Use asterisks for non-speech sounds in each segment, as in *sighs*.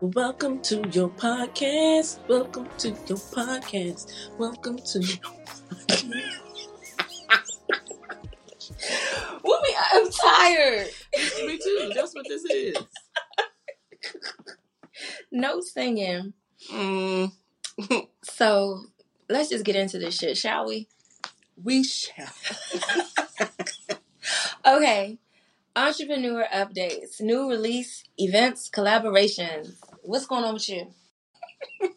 Welcome to your podcast. Welcome to your podcast. Welcome to your *laughs* podcast. Woman, I'm tired. Me too. That's what this is. No singing. Mm, *laughs* So let's just get into this shit, shall we? we shall. *laughs* Okay. Entrepreneur updates, new release, events, collaborations. What's going on with you? *laughs*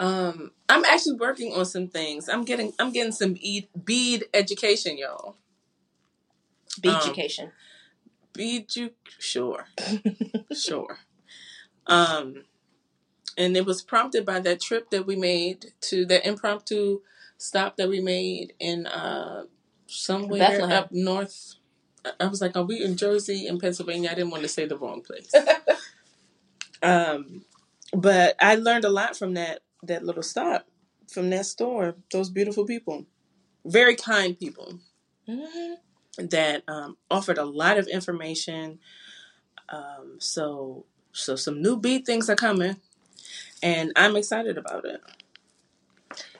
Um, I'm actually working on some things. I'm getting I'm getting some bead, bead education, y'all. Beach Um, education. Bead you sure. *laughs* sure. Um and it was prompted by that trip that we made to the impromptu stop that we made in uh somewhere Bethlehem. up north. I- was like, are we in Jersey in Pennsylvania? I didn't want to say the wrong place. *laughs* um but I learned a lot from that that little stop, from that store. Those beautiful people. Very kind people hmm that um, offered a lot of information. Um, so, so some new beat things are coming, and I'm excited about it.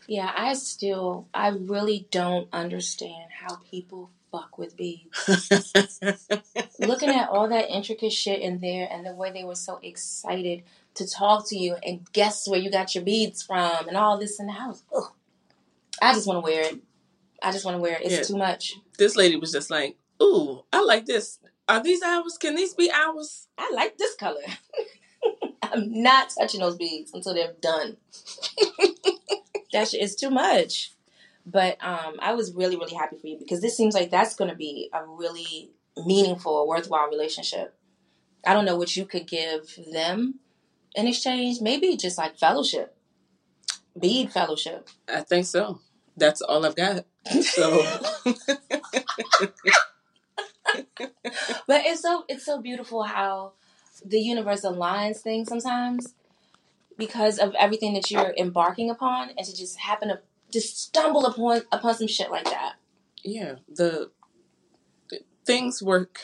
Yeah, I still, I really don't understand how people fuck with beads. *laughs* Looking at all that intricate shit in there and the way they were so excited to talk to you and guess where you got your beads from and all this in the house. Ugh. I just want to wear it. I just want to wear it. It's Yeah. too much. this lady was just like, "Ooh, I like this. Are these ours? Can these be ours?" I like this color. *laughs* I'm not touching those beads until they're done. *laughs* that shit is too much. But um, I was really, really happy for you because this seems like that's going to be a really meaningful, worthwhile relationship. I don't know what you could give them in exchange. Maybe just like fellowship, bead fellowship. I think so. That's all I've got. So, *laughs* But it's so it's so beautiful how the universe aligns things sometimes because of everything that you're embarking upon, and to just happen to just stumble upon upon some shit like that. yeah, the things work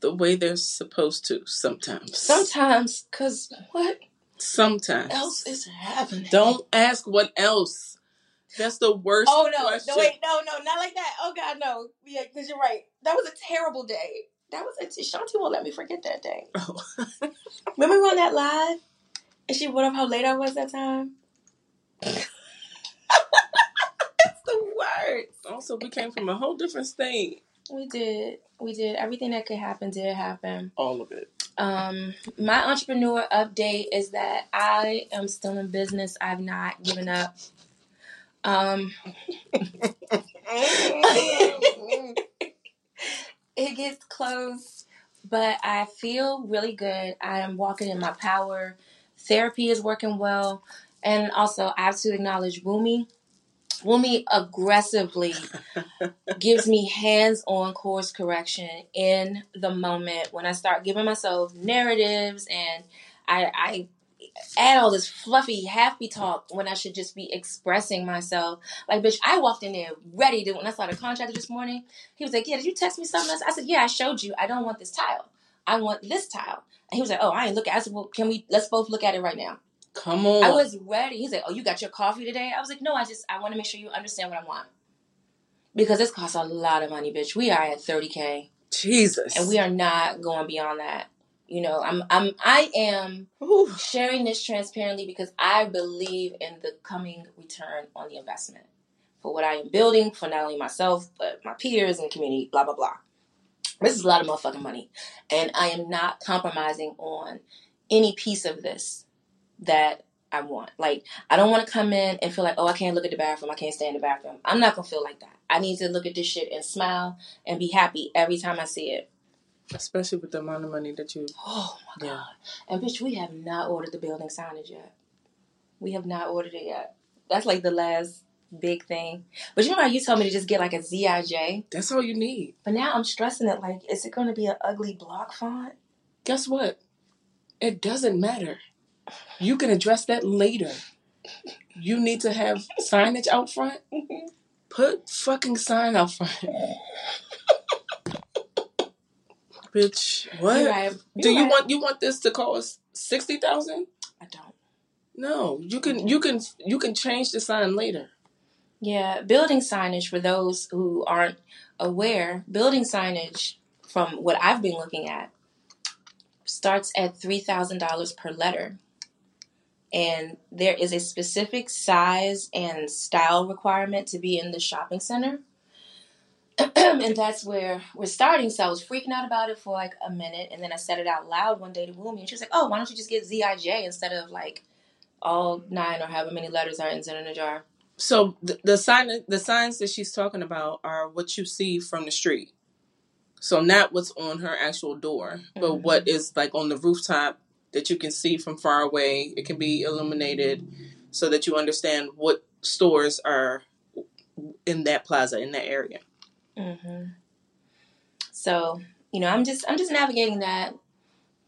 the way they're supposed to sometimes. Sometimes, cause what Sometimes. else is happening? Don't ask what else. That's the worst. Oh no! question. No wait! No no! Not like that! Oh god no! Yeah, because you're right. That was a terrible day. That was a Shanti won't let me forget that day. Oh. *laughs* Remember we on that live, and she brought up how late I was that time. That's the worst. also, we came from a whole different state. We did. We did. Everything that could happen did happen. All of it. Um, my entrepreneur update is that I am still in business. I've not given up. Um, *laughs* it gets close, but I feel really good. I am walking in my power. Therapy is working well. And also, I have to acknowledge Wumi. Wumi aggressively *laughs* gives me hands on course correction in the moment when I start giving myself narratives and I, I add all this fluffy, happy talk when I should just be expressing myself. Like, bitch, I walked in there ready to, when I saw the contractor this morning, he was like, Yeah, did you text me something else? I said, Yeah, I showed you. I don't want this tile. I want this tile. And he was like, Oh, I ain't looking. I said, Well, can we, let's both look at it right now. Come on. I was ready. He's like, "Oh, you got your coffee today?" I was like, "No, I just I want to make sure you understand what I want." Because this costs a lot of money, bitch. We are at 30k Jesus. and we are not going beyond that. You know, I'm I'm I am Ooh. sharing this transparently because I believe in the coming return on the investment for what I am building for not only myself but my peers and community. Blah blah blah. This is a lot of motherfucking money, and I am not compromising on any piece of this that I want. Like I don't want to come in and feel like, oh, I can't look at the bathroom. I can't stay in the bathroom. I'm not gonna feel like that. I need to look at this shit and smile and be happy every time I see it. Especially with the amount of money that you. Oh my Yeah. god! And bitch, we have not ordered the building signage yet. We have not ordered it yet. That's like the last big thing. But you know how you told me to just get like a ZIJ? That's all you need. But now I'm stressing it. Like, is it going to be an ugly block font? Guess what? It doesn't matter. You can address that later. You need to have signage out front. Put fucking sign out front. *laughs* Bitch, what? You're right. Do You're you right. want you want this to cost sixty thousand? I don't. No, you can you can you can change the sign later. Yeah, building signage for those who aren't aware, building signage from what I've been looking at starts at $3,000 per letter. And there is a specific size and style requirement to be in the shopping center. *clears throat* and that's where we're starting. So I was freaking out about it for like a minute. And then I said it out loud one day to Wumi. And she was like, oh, why don't you just get ZIJ instead of like all nine or however many letters are in Zen in a jar? So the, the sign the signs that she's talking about are what you see from the street. So not what's on her actual door, but Mhm. what is like on the rooftop that you can see from far away. It can be illuminated so that you understand what stores are in that plaza in that area. hmm So you know, I'm just I'm just navigating that.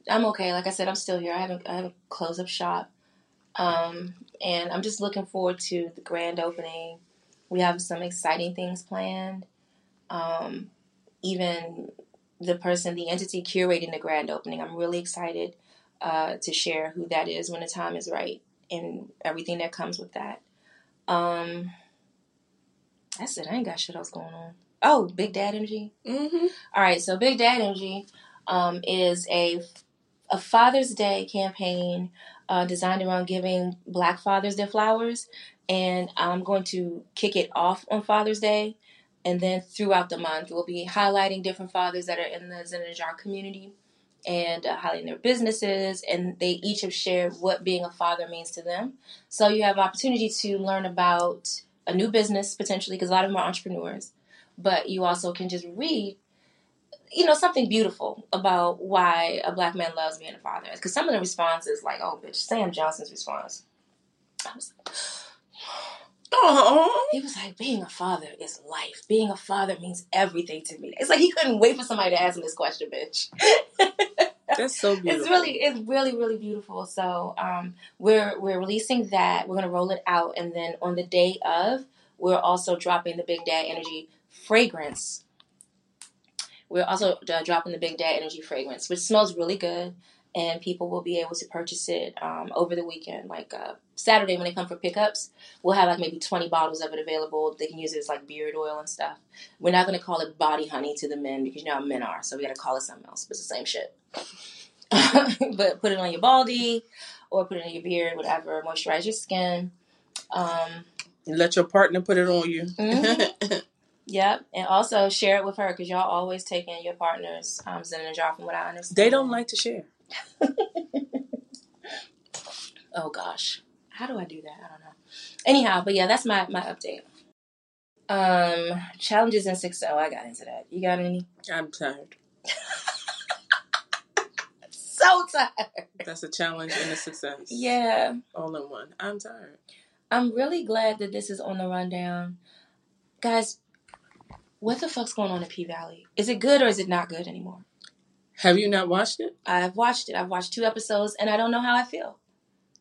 I'm okay. Like I said, I'm still here. I haven't I haven't closed up shop, um, and I'm just looking forward to the grand opening. We have some exciting things planned. Um, even the person, the entity curating the grand opening, I'm really excited uh, to share who that is when the time is right and everything that comes with that. Um, that's it. I ain't got shit else going on. Oh, Big Dad Energy. Mm-hmm. All right, so Big Dad Energy um, is a a Father's Day campaign uh, designed around giving Black fathers their flowers, and I'm going to kick it off on Father's Day, and then throughout the month we'll be highlighting different fathers that are in the Zen community, and uh, highlighting their businesses, and they each have shared what being a father means to them. So you have an opportunity to learn about a new business potentially, because a lot of them are entrepreneurs. But you also can just read you know something beautiful about why a black man loves being a father because some of the responses like oh bitch sam johnson's response. I was like, *sighs* Oh, he was like being a father is life. Being a father means everything to me. It's like he couldn't wait for somebody to ask him this question bitch. *laughs* That's so beautiful. it's really it's really really beautiful. So um we're we're releasing that. We're gonna roll it out and then on the day of we're also dropping the big dad energy fragrance we're also uh, dropping the big dad energy fragrance which smells really good and people will be able to purchase it um, over the weekend like uh, saturday when they come for pickups we'll have like maybe 20 bottles of it available they can use it as like beard oil and stuff we're not going to call it body honey to the men because you know how men are so we got to call it something else but it's the same shit *laughs* but put it on your baldy or put it in your beard, whatever. Moisturize your skin. Um, Let your partner put it on you. Mhm. *laughs* yep, and also share it with her because y'all always take in your partner's um, Zen and Jar, from what I understand. they don't like to share. *laughs* Oh gosh, how do I do that? I don't know. Anyhow, but yeah, that's my my update. Um, challenges in six oh. I got into that. You got any? I'm tired. *laughs* So tired. That's a challenge and a success. Yeah, All in one. I'm tired. I'm really glad that this is on the rundown, guys. What the fuck's going on in P Valley? Is it good or is it not good anymore? Have you not watched it? I've watched it. I've watched two episodes and I don't know how I feel.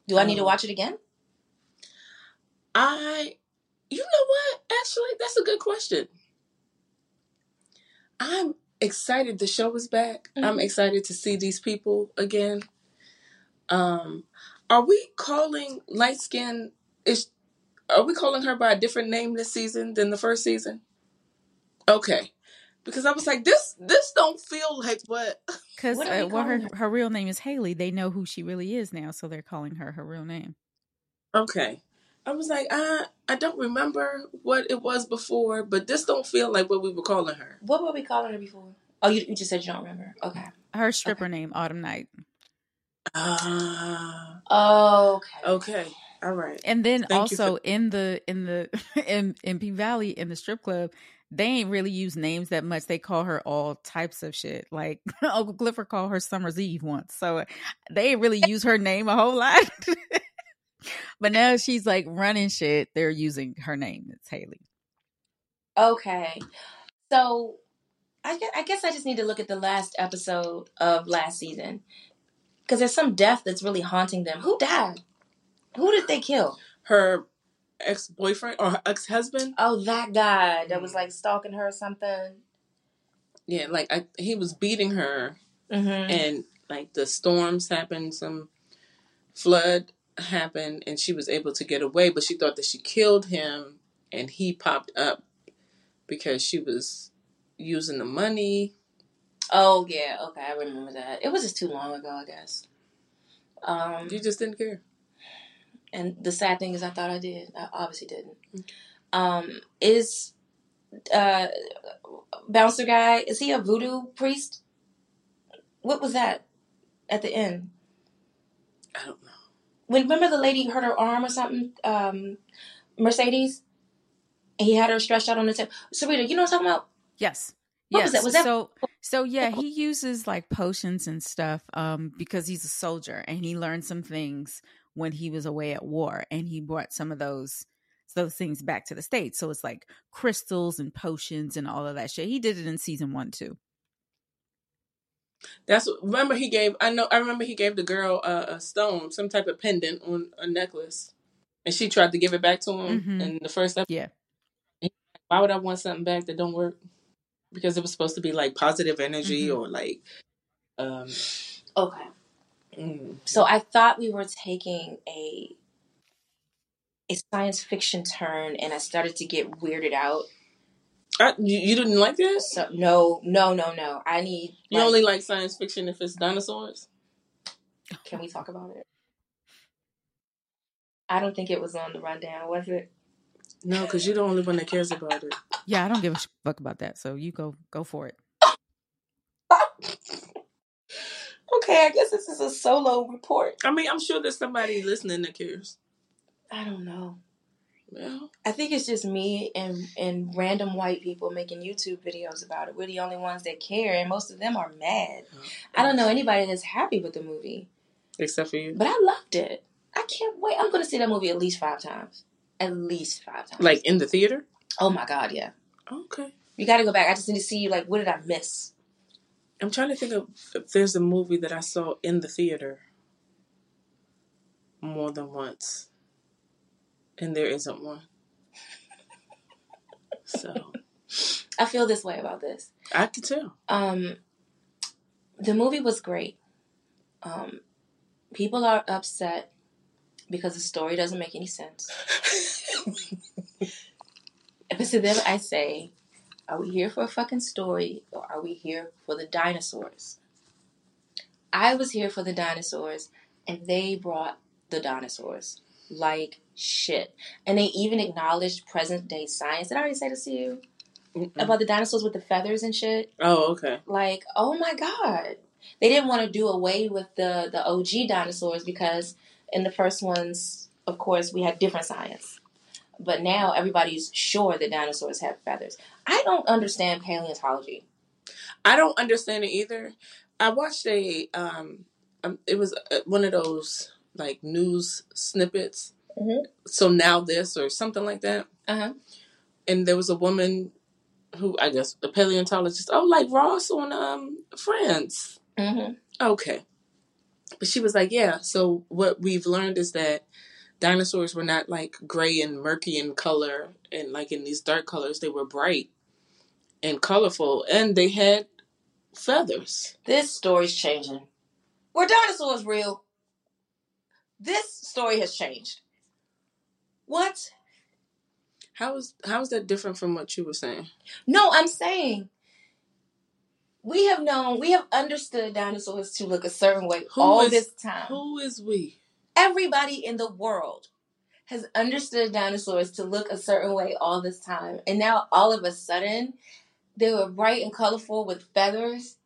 Do I need to Oh. watch it again? I, you know what? Actually, that's a good question. I'm excited the show is back. I'm Mhm. excited to see these people again. Um, Are we calling light skin? Is are we calling her by a different name this season than the first season? Okay, because I was like, this this don't feel like what. *laughs* Because What uh, well, her her? her real name is Haley. They know who she really is now, so they're calling her her real name. Okay, I was like, I I don't remember what it was before, but this don't feel like what we were calling her. What were we calling her before? Oh, you, you just said you don't remember. Okay. Her stripper name, Autumn Night. Ah, Okay. okay, all right. And then Thank you for- also in the in the *laughs* in in P Valley in the strip club, they ain't really use names that much. They call her all types of shit. Like *laughs* Uncle Clifford called her Summer's Eve once, so they ain't really use her name a whole lot. *laughs* but now she's like running shit. They're using her name. It's Haley. Okay. So I guess, I guess I just need to look at the last episode of last season because there's some death that's really haunting them. Who died? Who did they kill? Her ex boyfriend or ex husband. Oh, that guy that was like stalking her or something. Yeah, like I, he was beating her, Mm-hmm. and like the storms happened, some flood happened, and she was able to get away. But she thought that she killed him, and he popped up because she was using the money. Oh yeah, okay, I remember that. It was just too long ago, I guess. Um, You just didn't care. And the sad thing is, I thought I did. I obviously didn't. Um, is uh, bouncer guy? Is he a voodoo priest? What was that at the end? I don't know. When remember the lady hurt her arm or something? Um, Mercedes. And he had her stretched out on the table. Sarita, you know what I'm talking about? Yes. What yes. was that? Was that- so so yeah, he uses like potions and stuff um because he's a soldier and he learned some things when he was away at war and he brought some of those those things back to the states. So it's like crystals and potions and all of that shit. He did it in season 1 too. That's remember he gave. I know. I remember he gave the girl a, a stone, some type of pendant on a necklace, and she tried to give it back to him. Mhm. And the first episode, Yeah. why would I want something back that don't work? Because it was supposed to be like positive energy Mhm. or like, um, Okay. Mm. So I thought we were taking a a science fiction turn, and I started to get weirded out. I, you, you didn't like that? So no, no, no, no. I need. You like- only like science fiction if it's dinosaurs. Can we talk about it? I don't think it was on the rundown, was it? No, because you're the only one that cares about it. Yeah, I don't give a fuck about that. So you go go for it. Okay, I guess this is a solo report. I mean, I'm sure there's somebody listening that cares. I don't know. Well, I think it's just me and and random white people making YouTube videos about it. We're the only ones that care, and most of them are mad. I don't know anybody that's happy with the movie, except for you. but I loved it. I can't wait. I'm going to see that movie at least five times. At least five times. Like in the theater? oh my god, yeah. Okay. You got to go back. I just need to see like what did I miss? I'm trying to think of if there's a movie that I saw in the theater more than once. And there isn't one. So I feel this way about this. I can tell. Um, the movie was great. Um, people are upset because the story doesn't make any sense. *laughs* But to them, I say, are we here for a fucking story or are we here for the dinosaurs? I was here for the dinosaurs, and they brought the dinosaurs like shit. And they even acknowledged present day science. Did I already say this to you? Mm-mm. About the dinosaurs with the feathers and shit? Oh, okay. like oh my god they didn't want to do away with the the og dinosaurs because in the first ones of course we had different science but now everybody's sure that dinosaurs have feathers i don't understand paleontology I don't understand it either. I watched a um, um it was uh, one of those like news snippets. Mhm. So now this or something like that. uh-huh and there was a woman who I guess a paleontologist. Oh, like Ross on um Friends. hmm Okay, but she was like, yeah. So what we've learned is that dinosaurs were not like gray and murky in color and like in these dark colors. They were bright and colorful, and they had feathers. this story's changing were dinosaurs real This story has changed. What? How is how is that different from what you were saying? No, I'm saying we have known, we have understood dinosaurs to look a certain way Who all is- this time. Who is we? Everybody in the world has understood dinosaurs to look a certain way all this time. And now all of a sudden, they were bright and colorful with feathers.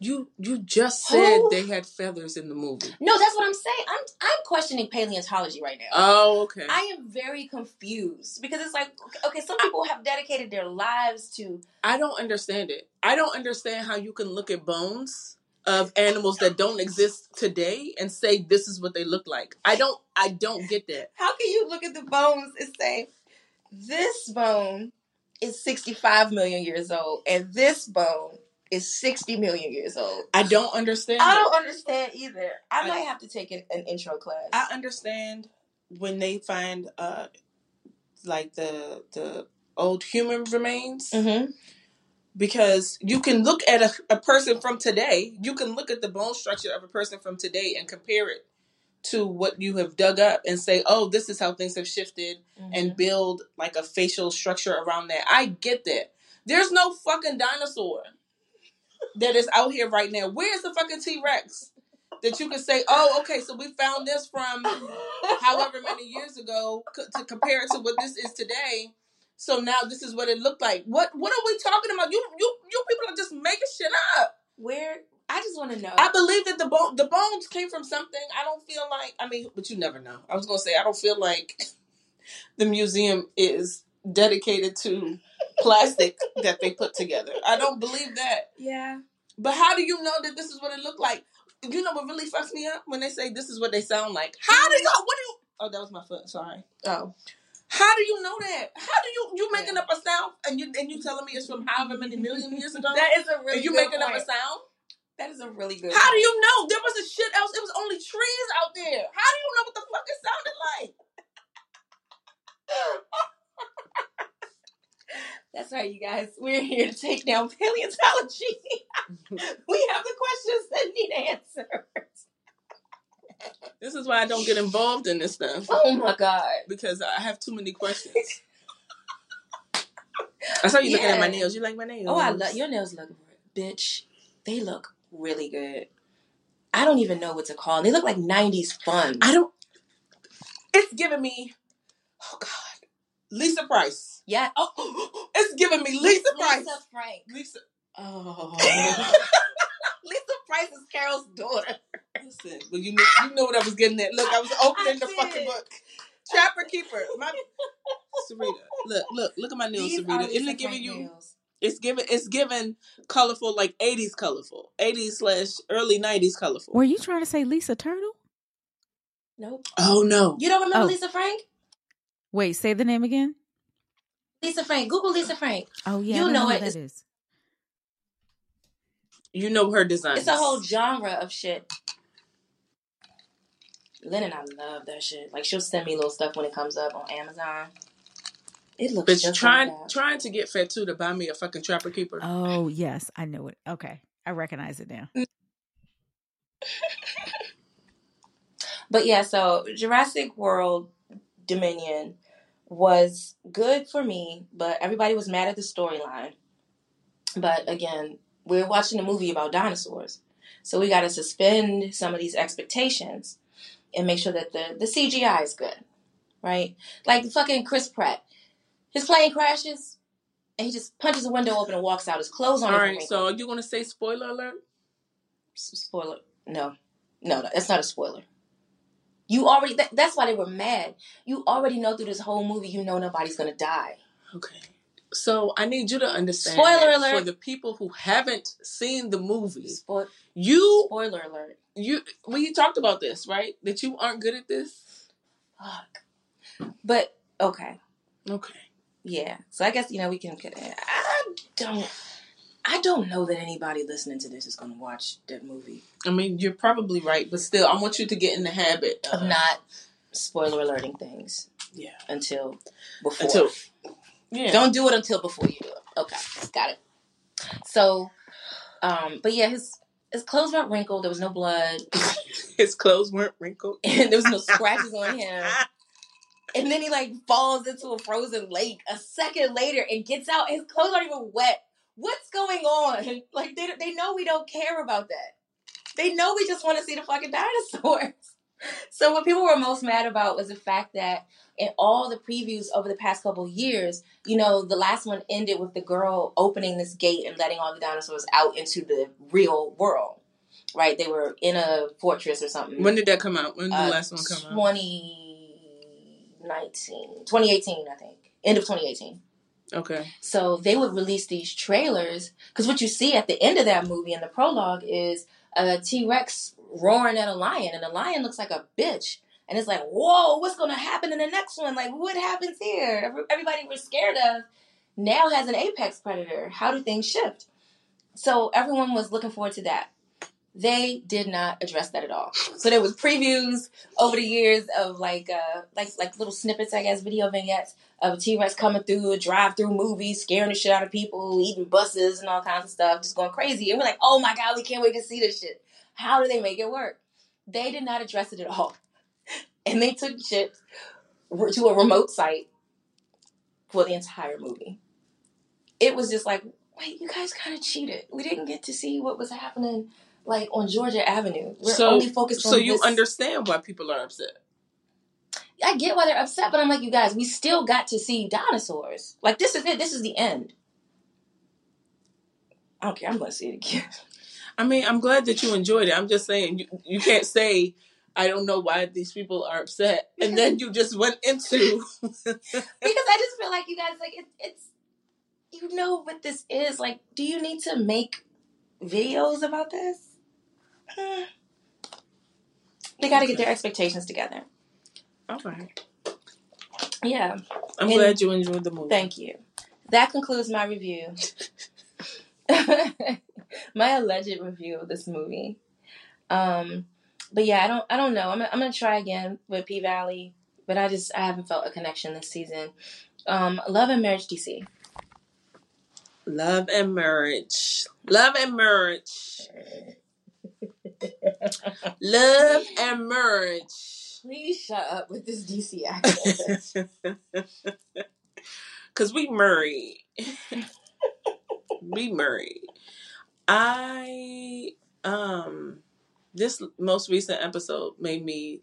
You you just said Who? they had feathers in the movie. No, that's what I'm saying. I'm I'm questioning paleontology right now. Oh, okay. I am very confused because it's like okay, some people have dedicated their lives to I don't understand it. I don't understand how you can look at bones of animals that don't exist today and say this is what they look like. I don't I don't get that. how can you look at the bones and say this bone is 65 million years old and this bone is 60 million years old. I don't understand. I don't understand either. I I- might have to take an, an intro class. I understand when they find uh like the the old human remains mm-hmm. Because you can look at a, a person from today, you can look at the bone structure of a person from today and compare it to what you have dug up and say, "Oh, this is how things have shifted." and mm-hmm. build like a facial structure around that. I get that. There's no fucking dinosaur that is out here right now. Where's the fucking T Rex that you can say, oh, okay, so we found this from *laughs* however many years ago c- to compare it to what this is today. So now this is what it looked like. What what are we talking about? You you you people are just making shit up. Where I just want to know. I believe that the bone the bones came from something. I don't feel like I mean, but you never know. I was gonna say I don't feel like *laughs* the museum is dedicated to *laughs* plastic that they put together. I don't believe that. yeah. But how do you know that this is what it looked like? You know what really fucks me up when they say this is what they sound like. How do mm-hmm. you? What do you? Oh, that was my foot. Sorry. Oh. How do you know that? How do you you making up a sound and you and you telling me it's from however many million years ago? That is a really and you making up a sound? That is a really good How do you know? There was a shit else. It was only trees out there. How do you know what the fuck it sounded like? That's right, you guys. We're here to take down *laughs* paleontology. *laughs* we have the questions that need answers. This is why I don't get involved in this stuff Oh my god. because I have too many questions. I saw you looking at my nails. You like my nails? Oh, I love your nails look bitch. They look really good. I don't even know what to call. 'em. They look like '90s fun. I don't. It's giving me. Oh God, Lisa Price. yeah. Oh, *gasps* It's giving me Lisa Price. Lisa Frank. Lisa. Oh. *laughs* Lisa Price is Carol's daughter. Listen, well, you know, you know what I was getting at. Look, I was opening the fucking book. Trapper Keeper. My Sarita. Look, look, look at my nails, These are Sarita. Isn't it giving you? nails. It's giving. It's giving colorful, like '80s colorful, '80s slash early '90s colorful. Were you trying to say Lisa Turtle? Nope. Oh no. You don't remember Oh. Lisa Frank? Wait, say the name again. Lisa Frank. Google Lisa oh, Frank. Oh yeah, You I know who it. That It's- is. You know her design. It's a whole genre of shit. Lennon, I love that shit. Like she'll send me little stuff when it comes up on Amazon. It looks Bitch, just trying like that. trying to get Fatu to buy me a fucking Trapper Keeper. Oh yes, I know it. Okay, I recognize it now. Mm. But yeah, so Jurassic World Dominion was good for me, but everybody was mad at the storyline. But again, we're watching a movie about dinosaurs. So we got to suspend some of these expectations and make sure that the, the CGI is good, right? Like fucking Chris Pratt. His plane crashes and he just punches a window open and walks out. His clothes on. All so are you gonna say spoiler alert? Spoiler. No, no, no, that's not a spoiler. You already. That, that's why they were mad. You already know through this whole movie. You know nobody's gonna die. Okay. So I need you to understand. Spoiler alert. for the people who haven't seen the movie. Spoil, You spoiler alert. you we talked about this, right? That you aren't good at this. Fuck. But okay, Okay. yeah. So I guess you know we can. I don't. I don't know that anybody listening to this is gonna watch that movie. I mean, you're probably right, but still, I want you to get in the habit Of not spoiler alerting things Yeah. until before. Until. Yeah. Don't do it until before you do it. Okay, got it. So, um, but yeah, his his clothes weren't wrinkled. There was no blood. *laughs* His clothes weren't wrinkled. *laughs* and there was no scratches on him. And then he like falls into a frozen lake a second later and gets out. His clothes aren't even wet. What's going on? *laughs* Like they they know we don't care about that. They know we just want to see the fucking dinosaurs. So what people were most mad about was the fact that in all the previews over the past couple years, you know, the last one ended with the girl opening this gate and letting all the dinosaurs out into the real world. Right? They were in a fortress or something. When did that come out? When did the Uh, last one come out? 2019, 2018, I think. End of 2018. Okay. So they would release these trailers because what you see at the end of that movie in the prologue is a T Rex roaring at a lion, and the lion looks like a bitch. And it's like, whoa, what's going to happen in the next one? Like, what happens here? Everybody we're scared of now has an apex predator. How do things shift? So everyone was looking forward to that. They did not address that at all. So there was previews over the years of like uh like like little snippets, I guess, video vignettes of T Rex coming through a drive through movie, scaring the shit out of people, eating buses and all kinds of stuff, just going crazy. And we're like, oh my god, we can't wait to see this shit. How do they make it work? They did not address it at all. *laughs* And they took shit to a remote site for the entire movie. It was just like, wait, you guys kind of cheated. We didn't get to see what was happening like on Georgia Avenue. We're so, only focused on so you this- understand why people are upset. I get why they're upset, but I'm like, you guys, we still got to see dinosaurs. Like this is it. This is the end. I don't care. I'm gonna see it again. *laughs* I mean, I'm glad that you enjoyed it. I'm just saying you, you can't say I don't know why these people are upset, and then you just went into *laughs* because I just feel like you guys like it, it's you know what this is. Like, do you need to make videos about this? *sighs* They got to get their expectations together. All right. Yeah. I'm And- glad you enjoyed the movie. Thank you. That concludes my review. *laughs* my alleged review of this movie. Um, but yeah, I don't, I don't know. I'm, I'm gonna try again with P Valley, but I just, I haven't felt a connection this season. Um, Love and Marriage DC. Love and marriage. Love and marriage. Love and marriage. Please shut up with this DC accent. *laughs* Cause we married. *laughs* we married. I um this most recent episode made me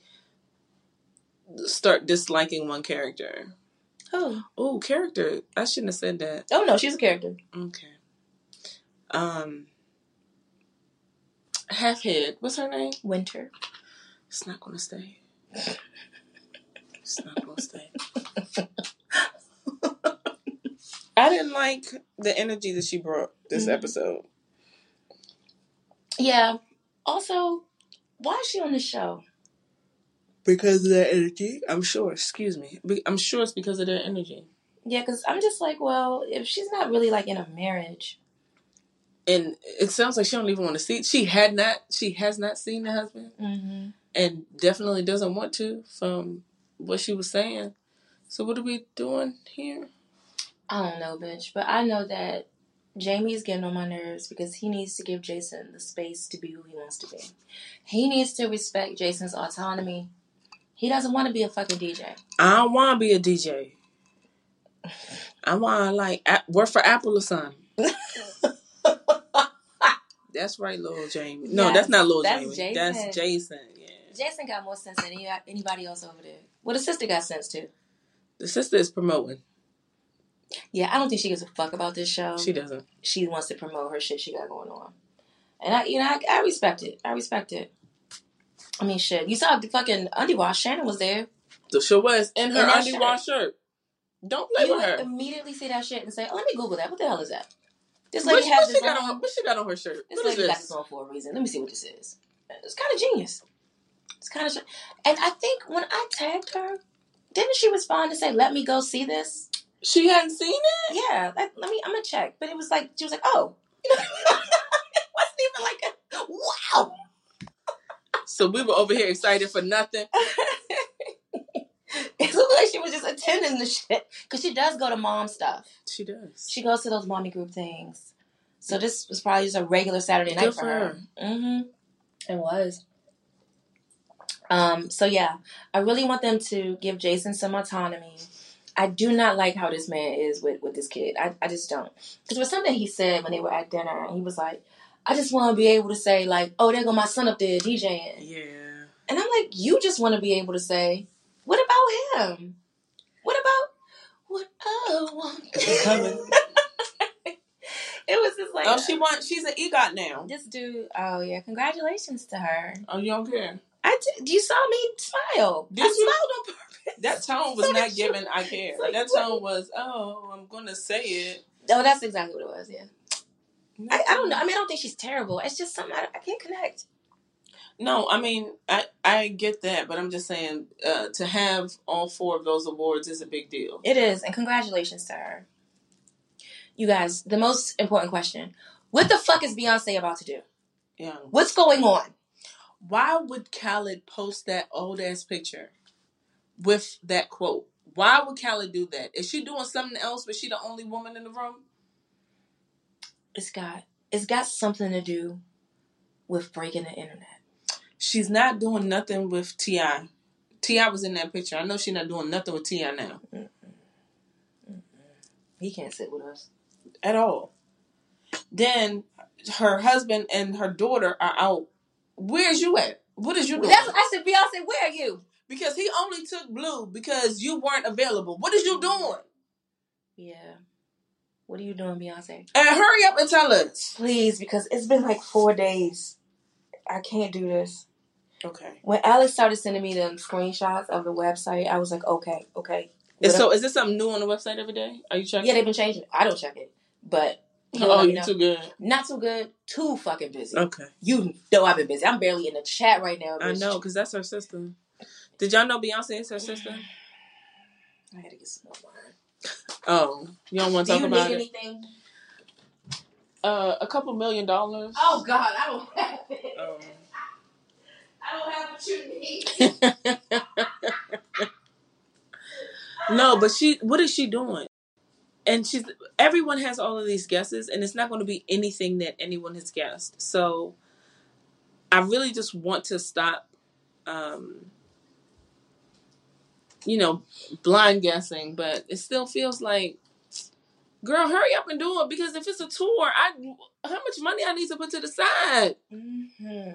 start disliking one character. oh, Oh, character. I shouldn't have said that. oh no, she's a character. Okay. Um Halfhead. What's her name? Winter. It's not gonna stay. It's not gonna stay. *laughs* I didn't like the energy that she brought this Mhm. episode. Yeah. Also, why is she on the show? Because of their energy? I'm sure. Excuse me. I'm sure it's because of their energy. Yeah, because I'm just like, well, if she's not really like in a marriage, And it sounds like she don't even want to see. She had not. She has not seen the husband, mm-hmm. and definitely doesn't want to. From what she was saying. So what are we doing here? I don't know, bitch, but I know that Jamie's getting on my nerves because he needs to give Jason the space to be who he wants to be. He needs to respect Jason's autonomy. He doesn't want to be a fucking DJ. I don't want to be a DJ. I want to like work for Apple or something. *laughs* That's right, Lil Jamie. No, Yes, that's not Lil that's Jamie. Jason. That's Jason. Yeah. Jason got more sense than anybody else over there. Well, the sister got sense too. The sister is promoting. Yeah, I don't think she gives a fuck about this show. She doesn't. she wants to promote her shit she got going on. And I, you know, I, I respect it. I respect it. I mean, shit. You saw the fucking undie wash. Shannon was there. The show was in her undie shirt. shirt. Don't play You with her. immediately see that shit and say, oh, "Let me Google that. What the hell is that?" This What, lady what has she this got on. What she got on her shirt? This What lady got this? this on for a reason. Let me see what this is. It's kind of genius. It's kind of, and I think when I tagged her, didn't she respond to say, "Let me go see this"? She hadn't seen it. Yeah, let, let me. I'm gonna check. But it was like she was like, "Oh," you *laughs* know, it wasn't even like a wow. So we were over here excited for nothing. *laughs* it looked like she was just attending the shit because she does go to mom stuff. She does. She goes to those mommy group things. So this was probably just a regular Saturday night Good for for her. her. Mm-hmm. It was. Um. So yeah, I really want them to give Jason some autonomy. I do not like how this man is with with this kid. I, I just don't. Because there was something he said when they were at dinner, and he was like, "I just want to be able to say like, oh, there go my son up there DJing." Yeah. And I'm like, you just want to be able to say, what about him? What about what I want? Coming. *laughs* it was just like, Oh, she want. She's an EGOT now. this dude. Oh yeah, congratulations to her. Oh, you don't care. I did, you saw me smile. Did I you? smiled on purpose. That *laughs* tone was not giving. I care. Like, that tone was. Oh, I'm gonna say it. Oh, that's exactly what it was. Yeah. I, I don't know. I mean, I don't think she's terrible. It's just something I, I can't connect. No, I mean, I I get that, but I'm just saying uh, to have all four of those awards is a big deal. It is, and congratulations to her. You guys, the most important question: What the fuck is Beyonce about to do? Yeah. What's going on? Why would Khaled post that old ass picture with that quote? Why would Khaled do that? Is she doing something else? Was she the only woman in the room? It's got it's got something to do with breaking the internet. She's not doing nothing with Ti. Ti was in that picture. I know she's not doing nothing with Ti now He can't sit with us. at all. Then her husband and her daughter are out. Where's you at? What is you doing? That's I said, Beyonce, where are you? Because he only took Blue because you weren't available. What is you doing? Yeah. What are you doing, Beyonce? And hurry up and tell us. Please, because it's been like four days. I can't do this. Okay. When Alex started sending me the screenshots of the website, I was like, okay, okay. So is this something new on the website every day? Are you checking? Yeah, they've been changing. I don't check it, but Oh, you know. too good. Not too good. Too fucking busy. Okay. You know I've been busy. I'm barely in the chat right now. I know, because that's her sister. Did y'all know Beyonce is her sister? *sighs* I gotta get some more wine. Oh, you don't want to Do talk you about need it? anything? Uh, a couple million dollars. Oh God, I don't have it. Um, I don't have what you need. *laughs* no, but she. What is she doing? And she's. Everyone has all of these guesses, and it's not going to be anything that anyone has guessed. So, I really just want to stop. Um, you know, blind guessing, but it still feels like, girl, hurry up and do it because if it's a tour, I how much money I need to put to the side? hmm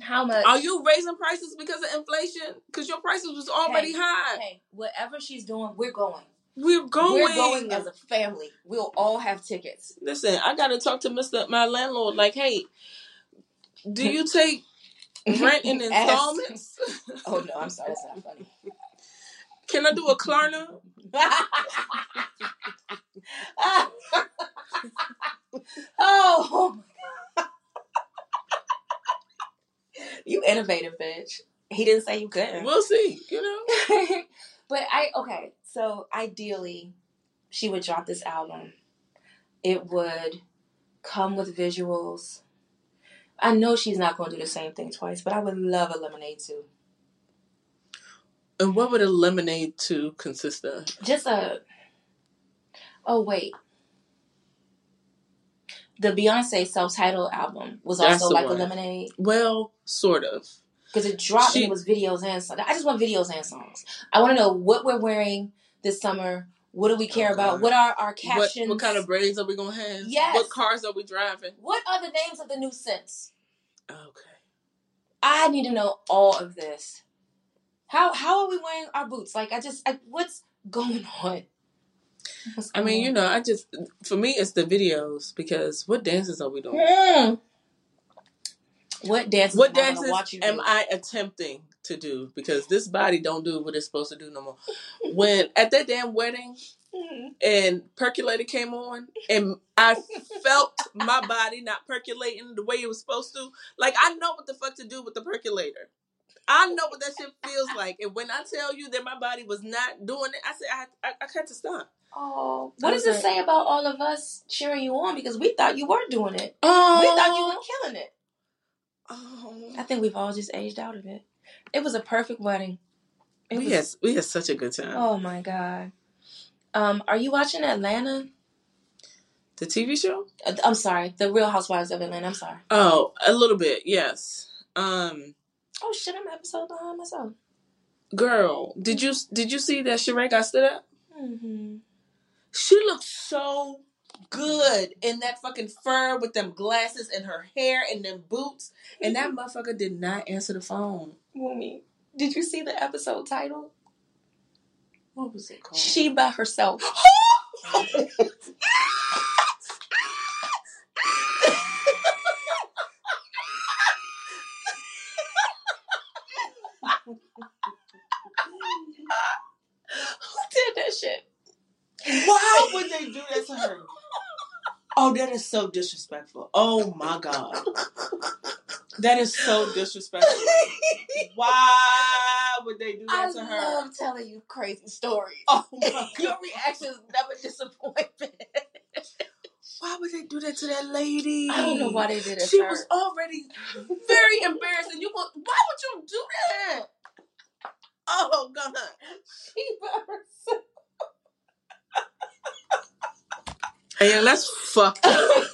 How much? Are you raising prices because of inflation? Because your prices was already Hey, high. Hey, whatever she's doing, we're going. We're going. We're going as a family. We'll all have tickets. Listen, I got to talk to Mister my landlord. Like, hey, do you take *laughs* rent in installments? Oh no, I'm sorry, that's not funny. Can I do a Klarna? *laughs* oh, *laughs* you innovative bitch. He didn't say you couldn't. We'll see. You know. *laughs* but I okay. So ideally, she would drop this album. It would come with visuals. I know she's not going to do the same thing twice, but I would love a Lemonade too. And what would a lemonade two consist of? Just a. Oh wait. The Beyonce self-titled album was That's also like one. a lemonade Well, sort of. because it dropped She- and it was videos and songs. I just want videos and songs. I want to know what we're wearing this summer. What do we care Oh, about? What are our What, captions? what kind of braids are we gonna have? Yes. What cars are we driving? What are the names of the new scents? Okay. I need to know all of this. How how are we wearing our boots? Like I just I, what's going *laughs* on? What's I mean, going you know, I just for me it's the videos because what dances are we doing? on? Hmm. What dances? What am I dances am do? I attempting to do? Because this body don't do what it's supposed to do no more. When at that damn wedding Hmm. and percolator came on and I felt my body not percolating the way it was supposed to. Like I know what the fuck to do with the percolator. I know what that shit feels like. And when I tell you that my body was not doing it, I said I I, I had to stop. Oh, what does Okay. it say about all of us cheering you on? Because we thought you were doing it. Oh, We thought you were killing it. Oh. I think we've all just aged out of it. It was a perfect wedding. It we was, had we had such a good time. Oh my god. Um, are you watching Atlanta? The TV show? Uh, I'm sorry, The Real Housewives of Atlanta. I'm sorry. Oh, a little bit, yes. Um, Oh shit, I'm an episode behind myself. girl, did you did you see that Sheree got stood up? Mm-hmm. She looked so good in that fucking fur with them glasses and her hair and them boots, and that motherfucker did not answer the phone. Wumi, did you see the episode title? What was it called? She by herself. *laughs* *laughs* Who did that shit? Why would they do that to her? Oh, that is so disrespectful. Oh my god. That is so disrespectful. Why would they do I that to her? I love telling you crazy stories. Oh my *laughs* god. Your reactions never disappoint me. Why would they do that to that lady? I don't know why they did it. She to her. was already very embarrassed, and you go, why would you do that? Oh god. She by herself. Yeah, that's fucked up.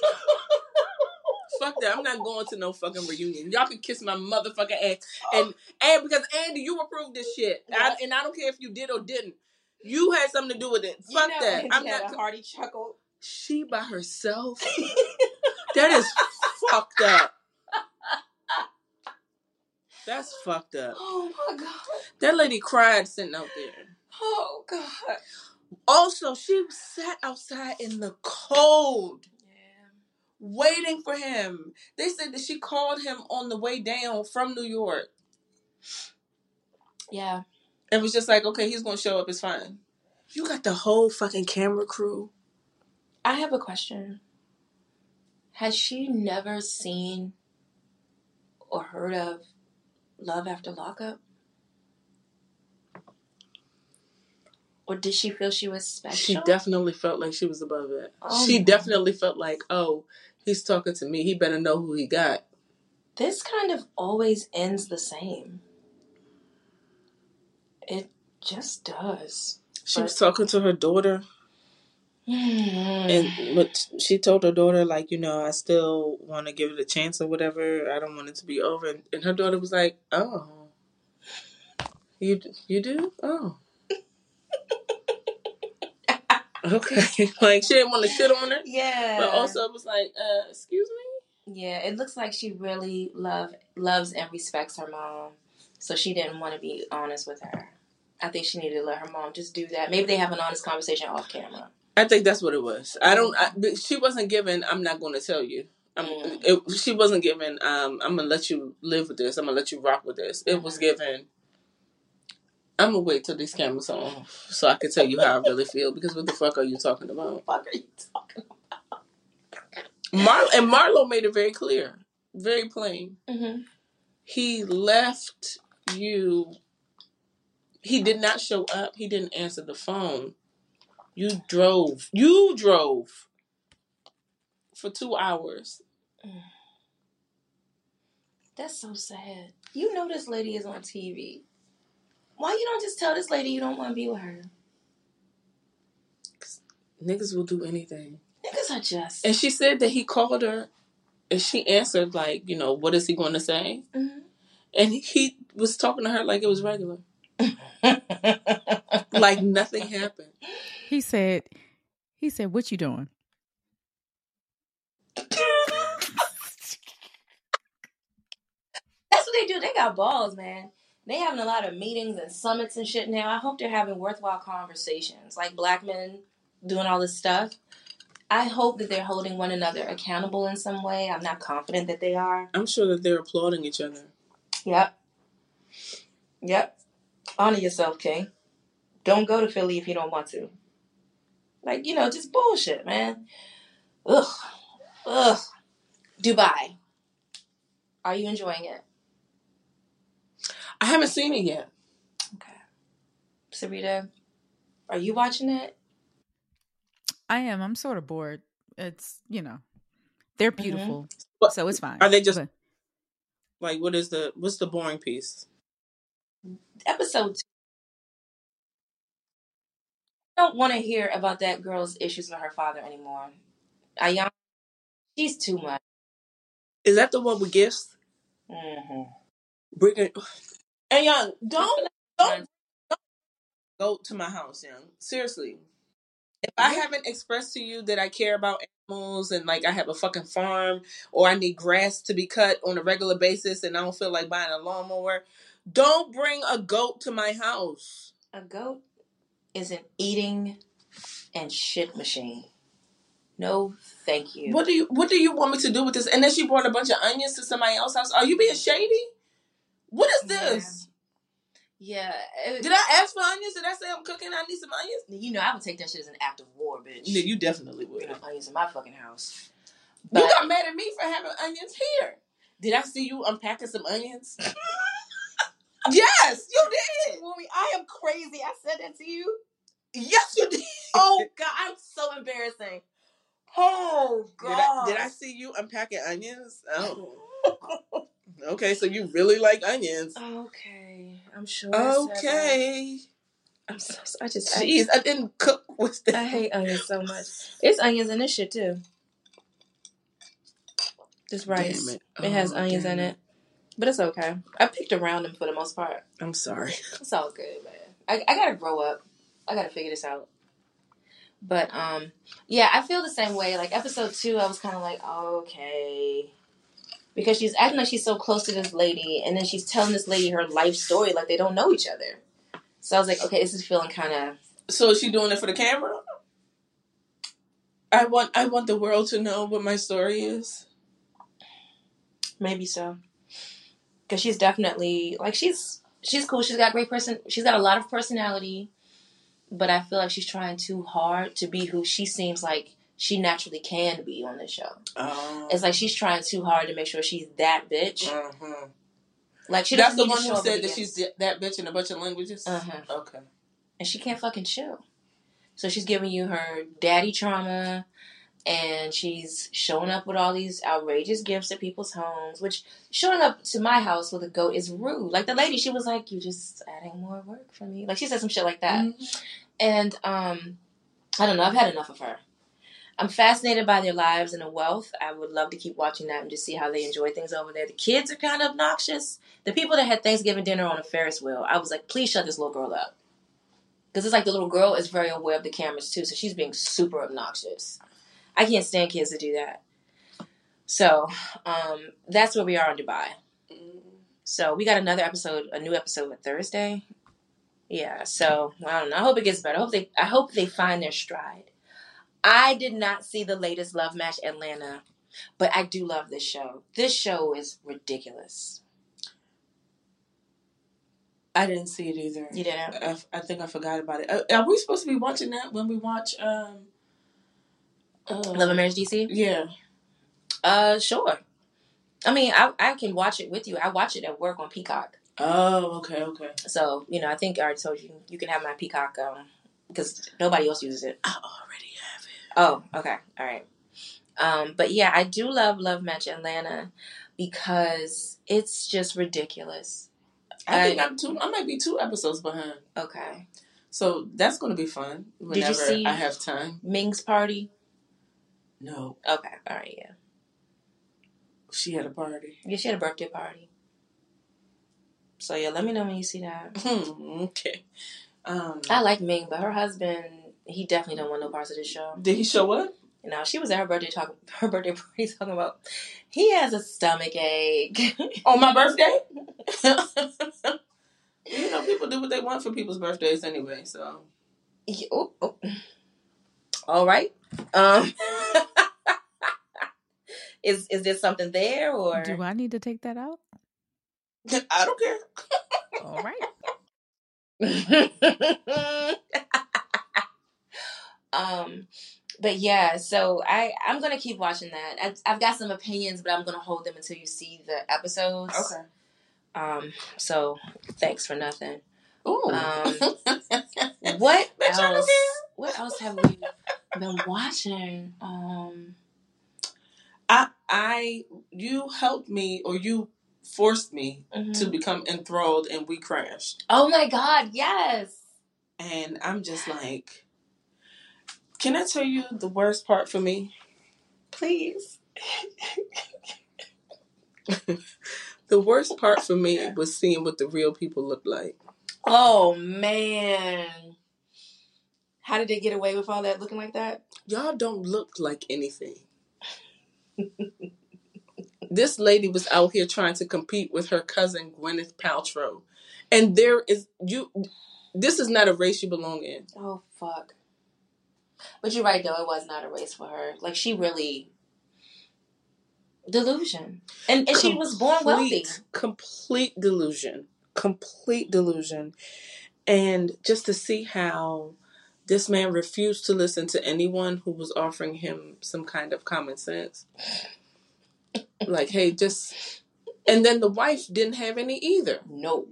Fuck that. I'm not going to no fucking reunion. Y'all can kiss my motherfucking ass. And and because Andy, you approved this shit. I, and I don't care if you did or didn't. You had something to do with it. You Fuck know, that. I'm not a hearty chuckle. she by herself. *laughs* that is fucked up. That's fucked up. Oh my god. That lady cried sitting out there. Oh god. Also, she sat outside in the cold. Yeah. waiting for him. They said that she called him on the way down from New York. Yeah. It was just like, okay, he's gonna show up, it's fine. You got the whole fucking camera crew. I have a question. Has she never seen or heard of Love After Lockup? Or did she feel she was special? She definitely felt like she was above it. Oh she definitely felt like, oh, he's talking to me. He better know who he got. this kind of always ends the same. It just does. She was talking to her daughter, and and but she told her daughter, like, you know, I still want to give it a chance or whatever. I don't want it to be over. And, and her daughter was like, oh, you you do? Oh, okay. *laughs* like she didn't want to shit on her, yeah. but also it was like, uh, excuse me. Yeah, it looks like she really love loves and respects her mom. So she didn't want to be honest with her. I think she needed to let her mom just do that. Maybe they have an honest conversation off camera. I think that's what it was. I don't. I, she wasn't given. I'm not going to tell you. I'm, Mm. it, she wasn't given. Um, I'm gonna let you live with this. I'm gonna let you rock with this. It was given. I'm gonna wait till these cameras are off so I can tell you how I really feel. Because what the fuck are you talking about? Fuck are you talking Mar and Marlo made it very clear, very plain. Mm-hmm. He left you. He did not show up. He didn't answer the phone. You drove. You drove for two hours. That's so sad. You know this lady is on TV. Why you don't just tell this lady you don't want to be with her? Niggas will do anything. Niggas are just. And she said that he called her and she answered, like, you know, what is he going to say? Mhm. And he was talking to her like it was regular. *laughs* Like nothing happened. He said, he said, what you doing? That's what they do. They got balls, man. They having a lot of meetings and summits and shit now. I hope they're having worthwhile conversations, like black men doing all this stuff. I hope that they're holding one another accountable in some way. I'm not confident that they are. I'm sure that they're applauding each other. Yep. Yep. Honor yourself, King. Don't go to Philly if you don't want to. Like, you know, just bullshit, man. Ugh. Ugh. Dubai. Are you enjoying it? I haven't seen it yet. Okay. Sarita, are you watching it? I am. I'm sort of bored. It's, you know, they're beautiful. What- So it's fine. Are they just But- like what is the what's the boring piece? Episode two. I don't want to hear about that girl's issues with her father anymore. Ayana, she's too much. Is that the one with gifts? hmm Bring it. And young, don't don't go to my house, young. Seriously. If I haven't expressed to you that I care about animals and like I have a fucking farm or I need grass to be cut on a regular basis and I don't feel like buying a lawnmower, don't bring a goat to my house. A goat is an eating and shit machine. No, thank you. What do you what do you want me to do with this? And then she brought a bunch of onions to somebody else's house. Are you being shady? What is this? Yeah, it- Did I ask for onions? Did I say I'm cooking? I need some onions? you know I would take that shit as an act of war, bitch. Yeah, you definitely You would. know, onions in my fucking house. You got mad at me for having onions here. Did I see you unpacking some onions? *laughs* yes, you did. Mommy, I am crazy. I said that to you. Yes, you did. Oh God, I'm so embarrassing. Oh Did I, did I see you unpacking onions? Oh, *laughs* okay. So you really like onions? Okay, I'm sure. I. Okay. I'm so. I just. I, Jeez, I didn't cook with that. I hate onions so much. *laughs* It's onions in this shit too. This rice. It, it. has Oh, onions in it. But it's okay. I picked around them for the most part. I'm sorry. *laughs* It's all good, man. I, I gotta grow up. I gotta figure this out. But um, yeah, I feel the same way. Like episode two, I was kind of like, okay, because she's acting like she's so close to this lady, and then she's telling this lady her life story like they don't know each other. So I was like, okay, this is feeling kind of So is she doing it for the camera? I want I want the world to know what my story is. maybe so. Because she's definitely like she's she's cool. She's got great person. She's got a lot of personality, but I feel like she's trying too hard to be who she seems like she naturally can be on this show. Oh. It's like she's trying too hard to make sure she's that bitch. Uh-huh. Like she That's the one who said that she's that bitch in a bunch of languages. Uh-huh. Okay. and she can't fucking chill. So she's giving you her daddy trauma, and she's showing up with all these outrageous gifts at people's homes. Which showing up to my house with a goat is rude. Like the lady, she was like, "You're just adding more work for me." Like she said some shit like that. Mhm. And um, I don't know. I've had enough of her. I'm fascinated by their lives and the wealth. I would love to keep watching that and just see how they enjoy things over there. The kids are kind of obnoxious. The people that had Thanksgiving dinner on a Ferris wheel, I was like, please shut this little girl up. Because it's like the little girl is very aware of the cameras too, so she's being super obnoxious. I can't stand kids to do that. So um, that's where we are in Dubai. So we got another episode, a new episode on Thursday. Yeah, so I don't know. I hope it gets better. I hope they I hope they find their stride. I did not see the latest Love Match Atlanta, but I do love this show. This show is ridiculous. I didn't see it either. You didn't? I, I think I forgot about it. Uh, are we supposed to be watching that when we watch? Um, uh, Love and Marriage DC? Yeah. Uh, sure. I mean, I I can watch it with you. I watch it at work on Peacock. Oh, okay, okay. So you know, I think I already told you you can have my Peacock um because nobody else uses it. I already. Oh, okay, all right. Um, but yeah, I do love Love Match Atlanta because it's just ridiculous. I think I- I'm two. I might be two episodes behind. Okay, So that's going to be fun. Did you Whenever see- I have time. Ming's party. No, Okay, all right, yeah, she had a party. yeah. She had a birthday party. So yeah, let me know when you see that. Hmm, okay. Um, I like Ming, but her husband, he definitely don't want no parts of this show. did he show up? You know, she was at her birthday talk, *laughs* her birthday party talking about he has a stomach ache. *laughs* On my birthday? you know, people do what they want for people's birthdays anyway. So Oh, oh. All right. Um, *laughs* is is there something there or? Do I need to take that out? I don't care. All right. Um, but yeah, so I I'm gonna keep watching that. I, I've got some opinions, but I'm gonna hold them until you see the episodes. Okay. Um. So thanks for nothing. Ooh. Um, *laughs* What Bitch, I don't else? What else have we been watching? Um. I I you helped me or you forced me mhm. to become enthralled and WeCrashed. Oh my God! Yes. And I'm just like Can I tell you the worst part for me? Please. The worst part for me was seeing what the real people look like. Oh man. How did they get away with all that looking like that? Y'all don't look like anything. this lady was out here trying to compete with her cousin Gwyneth Paltrow. And there is you this is not a race you belong in. Oh fuck. But you're right though, it was not a race for her. Like she really delusion. And and she was born wealthy. Complete- Complete delusion. Complete delusion. And just to see how this man refused to listen to anyone who was offering him some kind of common sense. Like, hey, just. And then the wife didn't have any either. No.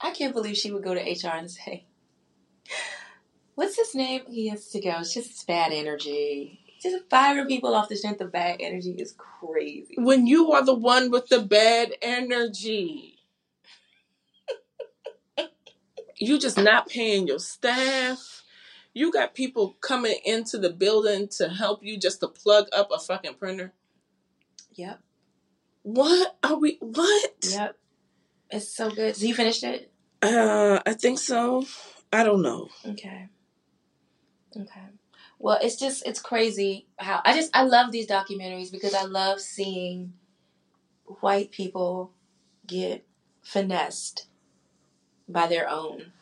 I can't believe she would go to HR and say, What's his name? He has to go. It's just bad energy. Just firing people off the strength of bad energy is crazy. When you are the one with the bad energy, *laughs* you just not paying your staff. You got people coming into the building to help you just to plug up a fucking printer. Yep. What are we? What? Yep. It's so good. So you finished it? Uh, I think so. I don't know. Okay. Okay. Well, it's just it's crazy how I just I love these documentaries because I love seeing white people get finessed by their own.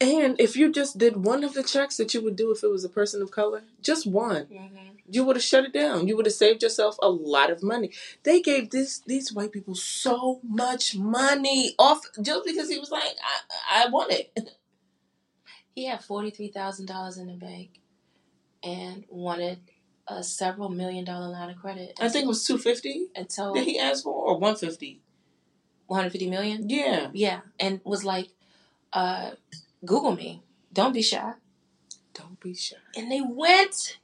And if you just did one of the checks that you would do if it was a person of color, just one, Mm-hmm. you would have shut it down. You would have saved yourself a lot of money. They gave this these white people so much money off just because he was like, I, I want it. *laughs* He had forty three thousand dollars in the bank and wanted a several million dollar line of credit. I think it was two fifty and so that he asked for, or one fifty. one hundred fifty million. Yeah, Yeah, and was like, uh, "Google me. Don't be shy." don't be shy. And they went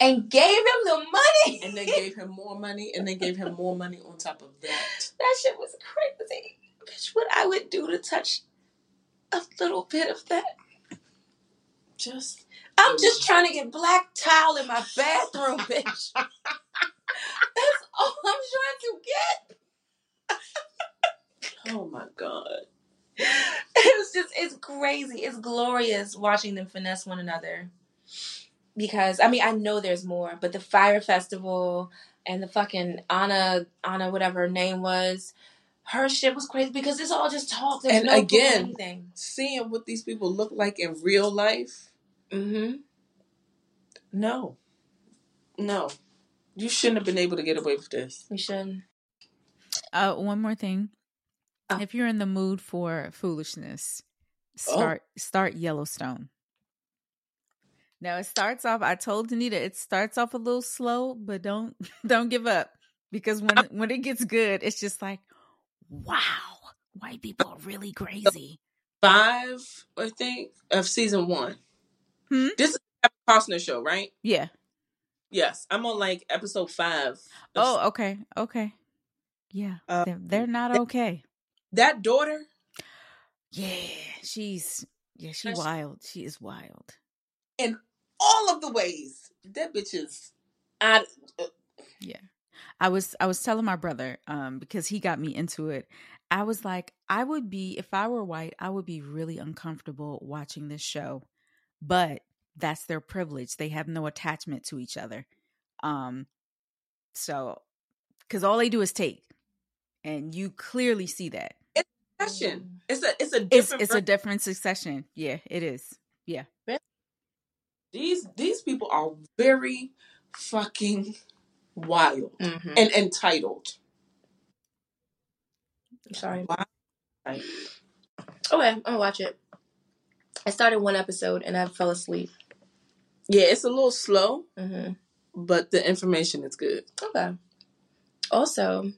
and gave him the money. *laughs* And they gave him more money, and they gave him more money on top of that. that shit was crazy. Bitch, what I would do to touch a little bit of that. Just I'm just trying to get black tile in my bathroom, bitch. *laughs* That's all I'm trying to get. oh my god. It's just, it's crazy. It's glorious watching them finesse one another. Because, I mean, I know there's more, but the Fire Festival and the fucking Anna, Anna, whatever her name was, her shit was crazy because it's all just talk. There's And no again. Seeing what these people look like in real life, Mm-hmm. no, no, you shouldn't have been able to get away with this. We shouldn't. Uh, one more thing. Oh. If you're in the mood for foolishness, start start Yellowstone. Now it starts off. I told Anita it starts off a little slow, but don't *laughs* don't give up because when when it gets good, it's just like, wow, white people are really crazy. Five, I think, of season one. Hmm? This is a Costner show, right? Yeah. Yes, I'm on like episode five. Oh, okay, okay. Yeah, Uh, they're, they're not okay. that daughter. Yeah, she's yeah, she wild. She is wild. in all of the ways. That bitch is. I, I was I was telling my brother um because he got me into it. I was like I would be if I were white, I would be really uncomfortable watching this show. But that's their privilege. They have no attachment to each other. Um so cuz all they do is take. And you clearly see that. succession. It's a it's a It's different. it's a different succession. Yeah, it is. Yeah. these these people are very fucking wild Mm-hmm. and entitled. I'm sorry. Wild. Okay, I'm gonna watch it. I started one episode and I fell asleep. Yeah, it's a little slow, hmm but the information is good. Okay. Also,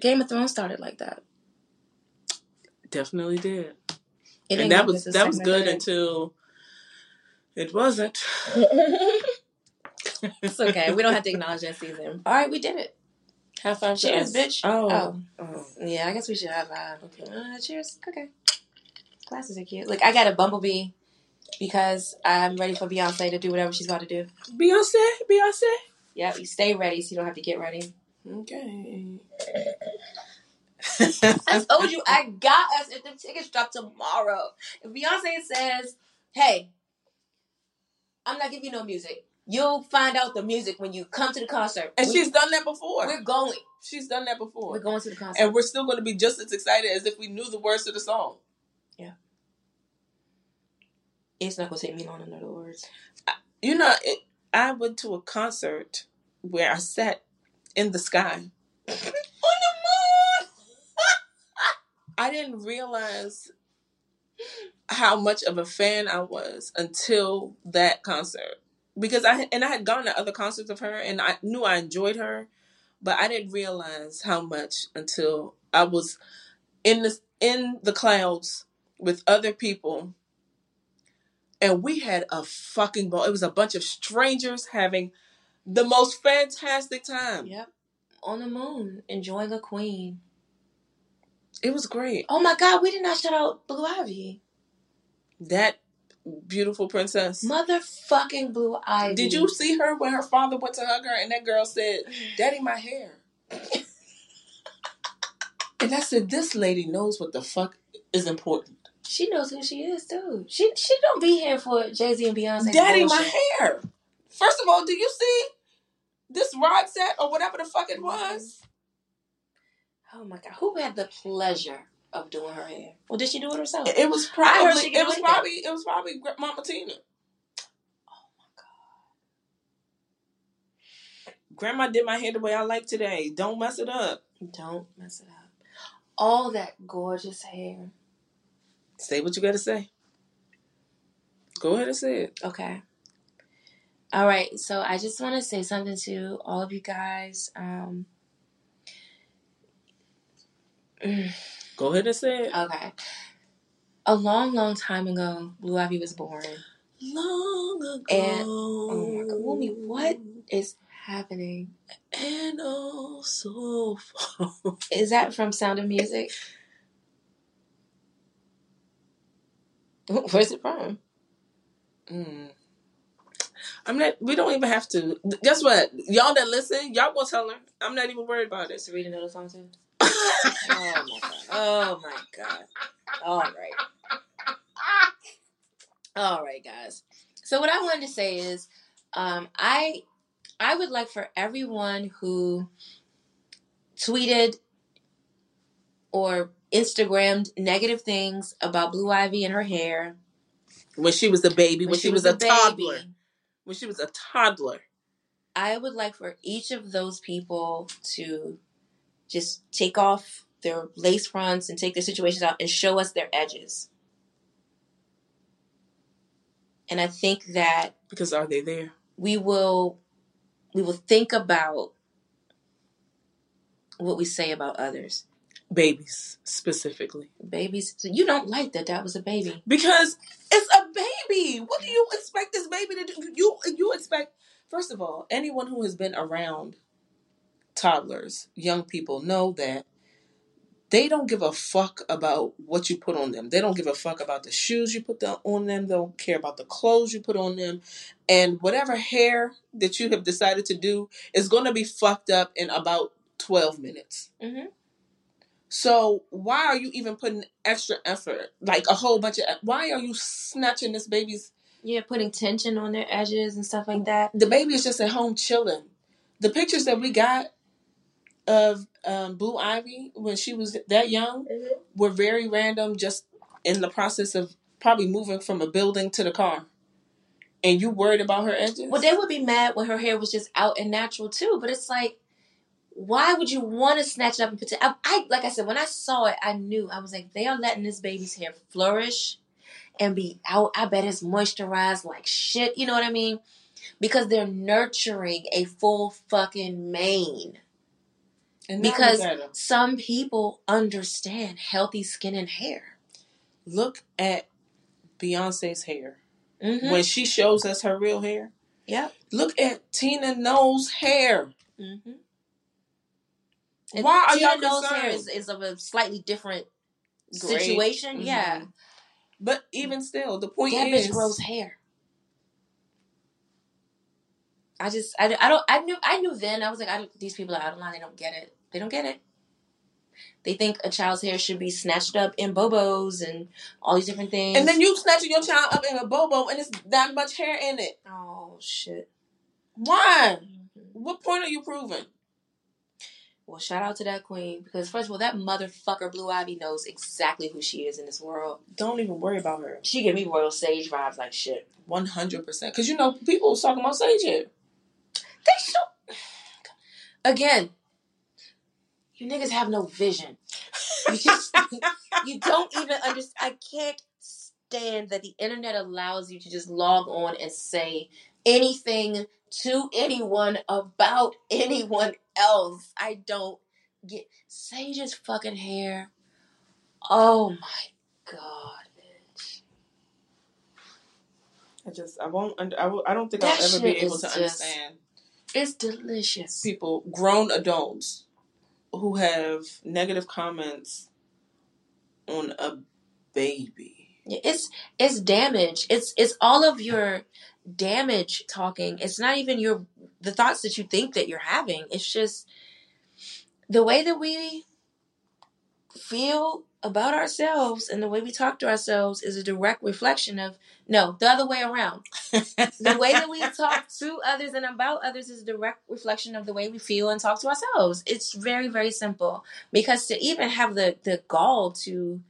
Game of Thrones started like that. Definitely did, It and that was that was good until it wasn't. *laughs* it's okay. We don't have to acknowledge that season. All right, we did it. High five. to Cheers, bitch. Oh, Oh. oh. Yeah, I guess we should have. Uh, Okay. uh, cheers. Okay. Glasses are cute. Like I got a bumblebee because I'm ready for Beyonce to do whatever she's about to do. Beyonce, Beyonce. Yeah, you stay ready so you don't have to get ready. Okay. I told you I *laughs* got us if the tickets drop tomorrow. If Beyonce says, "Hey, I'm not giving you no music," you'll find out the music when you come to the concert. And We- she's done that before. we're going. she's done that before. We're going to the concert. and we're still going to be just as excited as if we knew the words to the song. It's not gonna take me long know the words. You know, it, I went to a concert where I sat in the sky. *laughs* On the moon. I didn't realize how much of a fan I was until that concert because I and I had gone to other concerts of her and I knew I enjoyed her, but I didn't realize how much until I was in the in the clouds with other people and we had a fucking ball. It was a bunch of strangers having the most fantastic time. Yep. On the moon, enjoying a queen. It was great. Oh my God, we did not shout out Blue Ivy. That beautiful princess. Motherfucking Blue Ivy. Did you see her when her father went to hug her and that girl said, mm-hmm. Daddy, my hair? *laughs* and I said, This lady knows what the fuck is important. She knows who she is too. She she don't be here for Jay Z and Beyonce. Daddy, my hair. First of all, do you see this rod set or whatever the fuck it was? Oh my God, who had the pleasure of doing her hair? Well, did she do it herself? It was probably it was probably it was probably Mama Tina. Oh my god. Grandma did my hair the way I like today. Don't mess it up. Don't mess it up. All that gorgeous hair. Say what you gotta say. Go ahead and say it. Okay. All right. So I just want to say something to all of you guys. Um, *sighs* Go ahead and say it. okay. A long, long time ago, Blue Ivy was born. Long ago. And- Oh my God, Wumi, what is happening? And oh so far. Is that from Sound of Music? *laughs* Where's it from? Mm. I'm not. We don't even have to. Guess what? Y'all that listen, y'all gonna tell her. I'm not even worried about it. Is Rita another song too? *laughs* Oh my god. Oh my god. All right. All right, guys. So what I wanted to say is, um, I I would like for everyone who tweeted or Instagrammed negative things about Blue Ivy and her hair when she was a baby, when, she, was, a, toddler, when she was a toddler. I would like for each of those people to just take off their lace fronts and take their situations out and show us their edges. And I think that Because are they there? we will we will think about what we say about others. Babies specifically. Babies, so you don't like that that was a baby. Because it's a baby. What do you expect this baby to do? You you expect first of all, anyone who has been around toddlers, young people know that they don't give a fuck about what you put on them. They don't give a fuck about the shoes you put on them. They don't care about the clothes you put on them. And whatever hair that you have decided to do is going to be fucked up in about 12 minutes. hmm So why are you even putting extra effort, like a whole bunch of? Why are you snatching this baby's? Yeah, putting tension on their edges and stuff like that. The baby is just at home chilling. The pictures that we got of um, Blue Ivy when she was that young were very random, just in the process of probably moving from a building to the car. And you worried about her edges? Well, they would be mad when her hair was just out and natural too. But it's like, why would you want to snatch it up and put it? I, I like I said when I saw it, I knew I was like, they are letting this baby's hair flourish and be out. I bet it's moisturized like shit. You know what I mean? Because they're nurturing a full fucking mane. And Because look at her. some people understand healthy skin and hair. Look at Beyonce's hair Mm-hmm. when she shows us her real hair. Yep. Look at Tina Knowles' hair. Mm-hmm. Why are Tina y'all Knowles' hair is, is of a slightly different Grade. situation. Mhm. Yeah. But even still, the point that is, bitch grows hair. I just, I, I don't, I knew, I knew then. I was like, I don't, these people are out of line. They don't get it. They don't get it. They think a child's hair should be snatched up in bobos and all these different things. and then you snatching your child up in a bobo, and it's that much hair in it. oh shit. Why? What point are you proving? Well, shout out to that queen because first of all, that motherfucker Blue Ivy knows exactly who she is in this world. Don't even worry about her. She give me royal sage vibes like shit. One hundred percent. Because you know people was talking about Sage here. They should. Again, you niggas have no vision. You just, *laughs* you don't even understand. I can't stand that the internet allows you to just log on and say anything to anyone about *laughs* anyone else. I don't get Sage's fucking hair. Oh my god, bitch. I just I won't. under- I, will, I don't think That I'll ever be shit able is to just- understand It's delicious. people, grown adults, who have negative comments on a baby. Yeah, It's it's damage. It's it's all of your damage talking. It's not even your the thoughts that you think that you're having. It's just the way that we feel about ourselves and the way we talk to ourselves is a direct reflection of no, the other way around. The way that we *laughs* talk to others and about others is a direct reflection of the way we feel and talk to ourselves. It's very, very simple. Because to even have the the gall to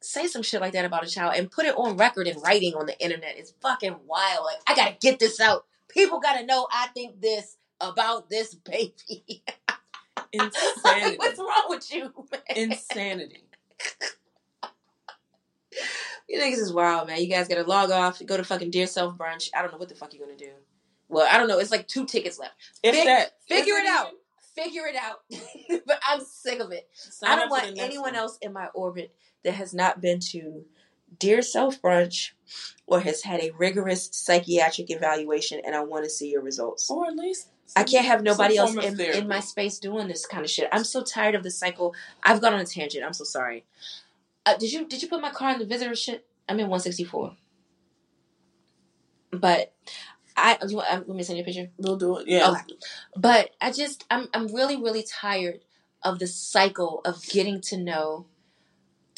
say some shit like that about a child and put it on record in writing on the internet is fucking wild. Like, I gotta get this out. People gotta know I think this about this baby. *laughs* Insanity. like, what's wrong with you, man? Insanity. You niggas is wild, man. You guys gotta log off, go to fucking Dear Self Brunch. I don't know what the fuck you're gonna do. Well, I don't know. It's like two tickets left. If Fig- that, Figure it out. even? Figure it out. *laughs* but I'm sick of it. Sign I don't want anyone one. else in my orbit that has not been to Dear Self Brunch or has had a rigorous psychiatric evaluation, and I want to see your results. or at least I can't have nobody else in, in my space doing this kind of shit. I'm so tired of the cycle. I've gone on a tangent. I'm so sorry. Uh, did you did you put my car in the visitor shit? I'm in 164. But I you want, um, let me send you a picture. We'll do it. Yeah. Okay. But I just I'm I'm really really tired of the cycle of getting to know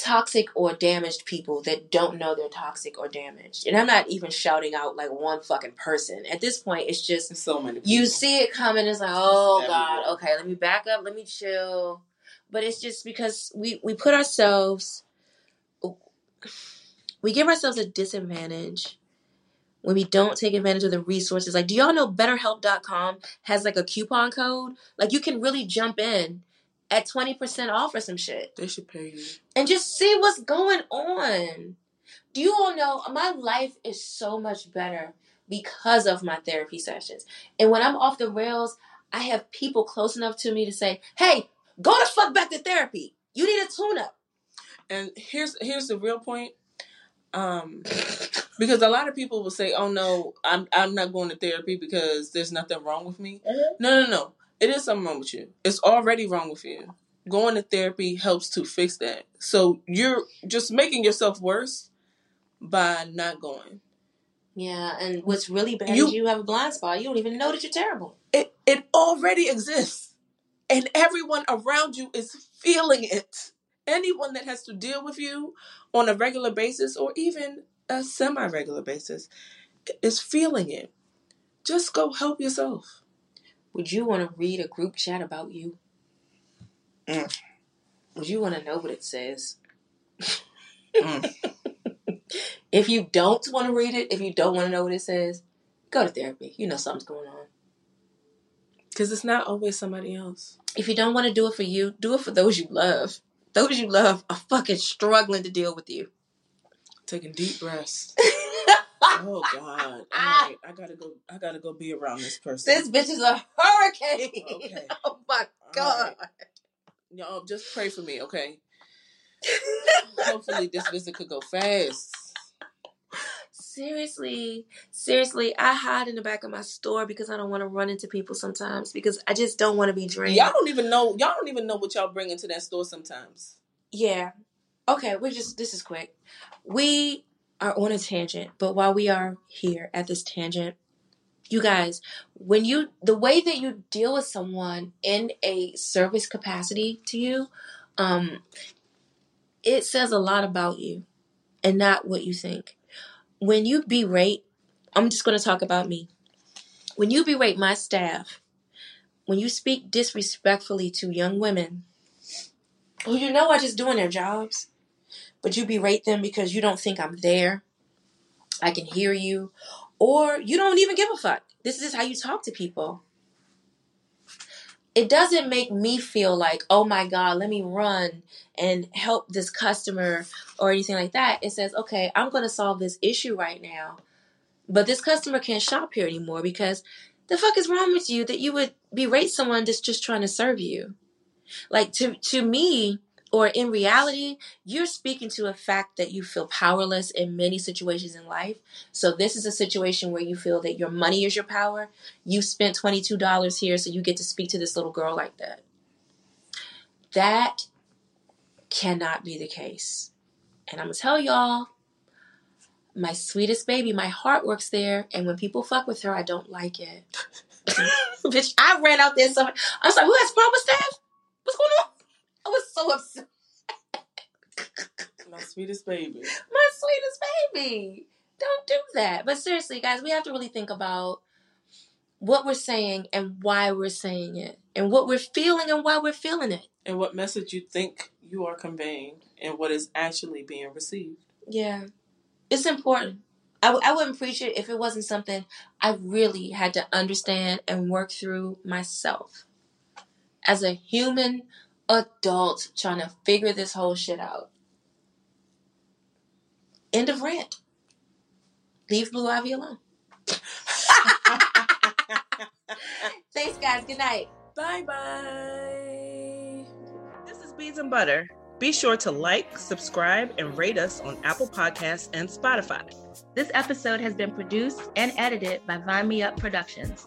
toxic or damaged people that don't know they're toxic or damaged. And I'm not even shouting out like one fucking person. At this point it's just There's so many. People. you see it coming it's like oh god okay let me back up let me chill but it's just because we we put ourselves we give ourselves a disadvantage when we don't take advantage of the resources like do y'all know betterhelp.com has like a coupon code like you can really jump in at 20% off or some shit They should pay you. and just see what's going on. Do you all know my life is so much better because of my therapy sessions? And when I'm off the rails, I have people close enough to me to say, "Hey, go the fuck back to therapy. You need a tune up." And here's here's the real point. Um, because a lot of people will say, "Oh no, I'm I'm not going to therapy because there's nothing wrong with me." Mhm. No, no, no. It is something wrong with you. It's already wrong with you. Going to therapy helps to fix that. So you're just making yourself worse by not going. Yeah, and what's really bad You- is you have a blind spot. You don't even know that you're terrible. It it already exists, and everyone around you is feeling it. Anyone that has to deal with you on a regular basis or even a semi-regular basis is feeling it. Just go help yourself. Would you want to read a group chat about you? Mm. Would you want to know what it says? Mm. *laughs* if you don't want to read it, if you don't want to know what it says, go to therapy. You know something's going on. Because it's not always somebody else. If you don't want to do it for you, do it for those you love. Those you love are fucking struggling to deal with you. Taking deep breaths. *laughs* Oh God! All ah. right, I gotta go. I gotta go be around this person. this bitch is a hurricane. Okay. *laughs* Oh my god. right. Y'all just pray for me, okay? *laughs* Hopefully this visit could go fast. Seriously, seriously, I hide in the back of my store because I don't want to run into people sometimes because I just don't want to be drained. Y'all don't even know. Y'all don't even know what y'all bring into that store sometimes. Yeah, Okay, we're just this is quick. We are on a tangent, but while we are here at this tangent, you guys, when you the way that you deal with someone in a service capacity to you, um, it says a lot about you and not what you think. When you berate, I'm just going to talk about me. When you berate my staff, when you speak disrespectfully to young women who you know are just doing their jobs, but you berate them because you don't think I'm there, I can hear you, or you don't even give a fuck. This is how you talk to people. It doesn't make me feel like, oh my God, let me run and help this customer or anything like that. It says, okay, I'm going to solve this issue right now. But this customer can't shop here anymore because the fuck is wrong with you that you would berate someone that's just trying to serve you? Like to to me, or in reality, you're speaking to a fact that you feel powerless in many situations in life. So this is a situation where you feel that your money is your power. You spent $22 here, so you get to speak to this little girl like that. That cannot be the case. And I'm gonna tell y'all, my sweetest baby, my heart works there, and when people fuck with her, I don't like it. *laughs* Bitch, I ran out there so I was like, who has problem staff? What's going on? I was so upset. My sweetest baby. My sweetest baby. Don't do that. But seriously, guys, we have to really think about what we're saying and why we're saying it, and what we're feeling and why we're feeling it. And what message you think you are conveying and what is actually being received. Yeah. It's important. I w- I wouldn't preach it if it wasn't something I really had to understand and work through myself. As a human adult trying to figure this whole shit out. End of rant. Leave Blue Ivy alone. *laughs* Thanks, guys. Good night. Bye bye. This is Beads and Butter. Be sure to like, subscribe, and rate us on Apple Podcasts and Spotify. This episode has been produced and edited by Vine Me Up Productions.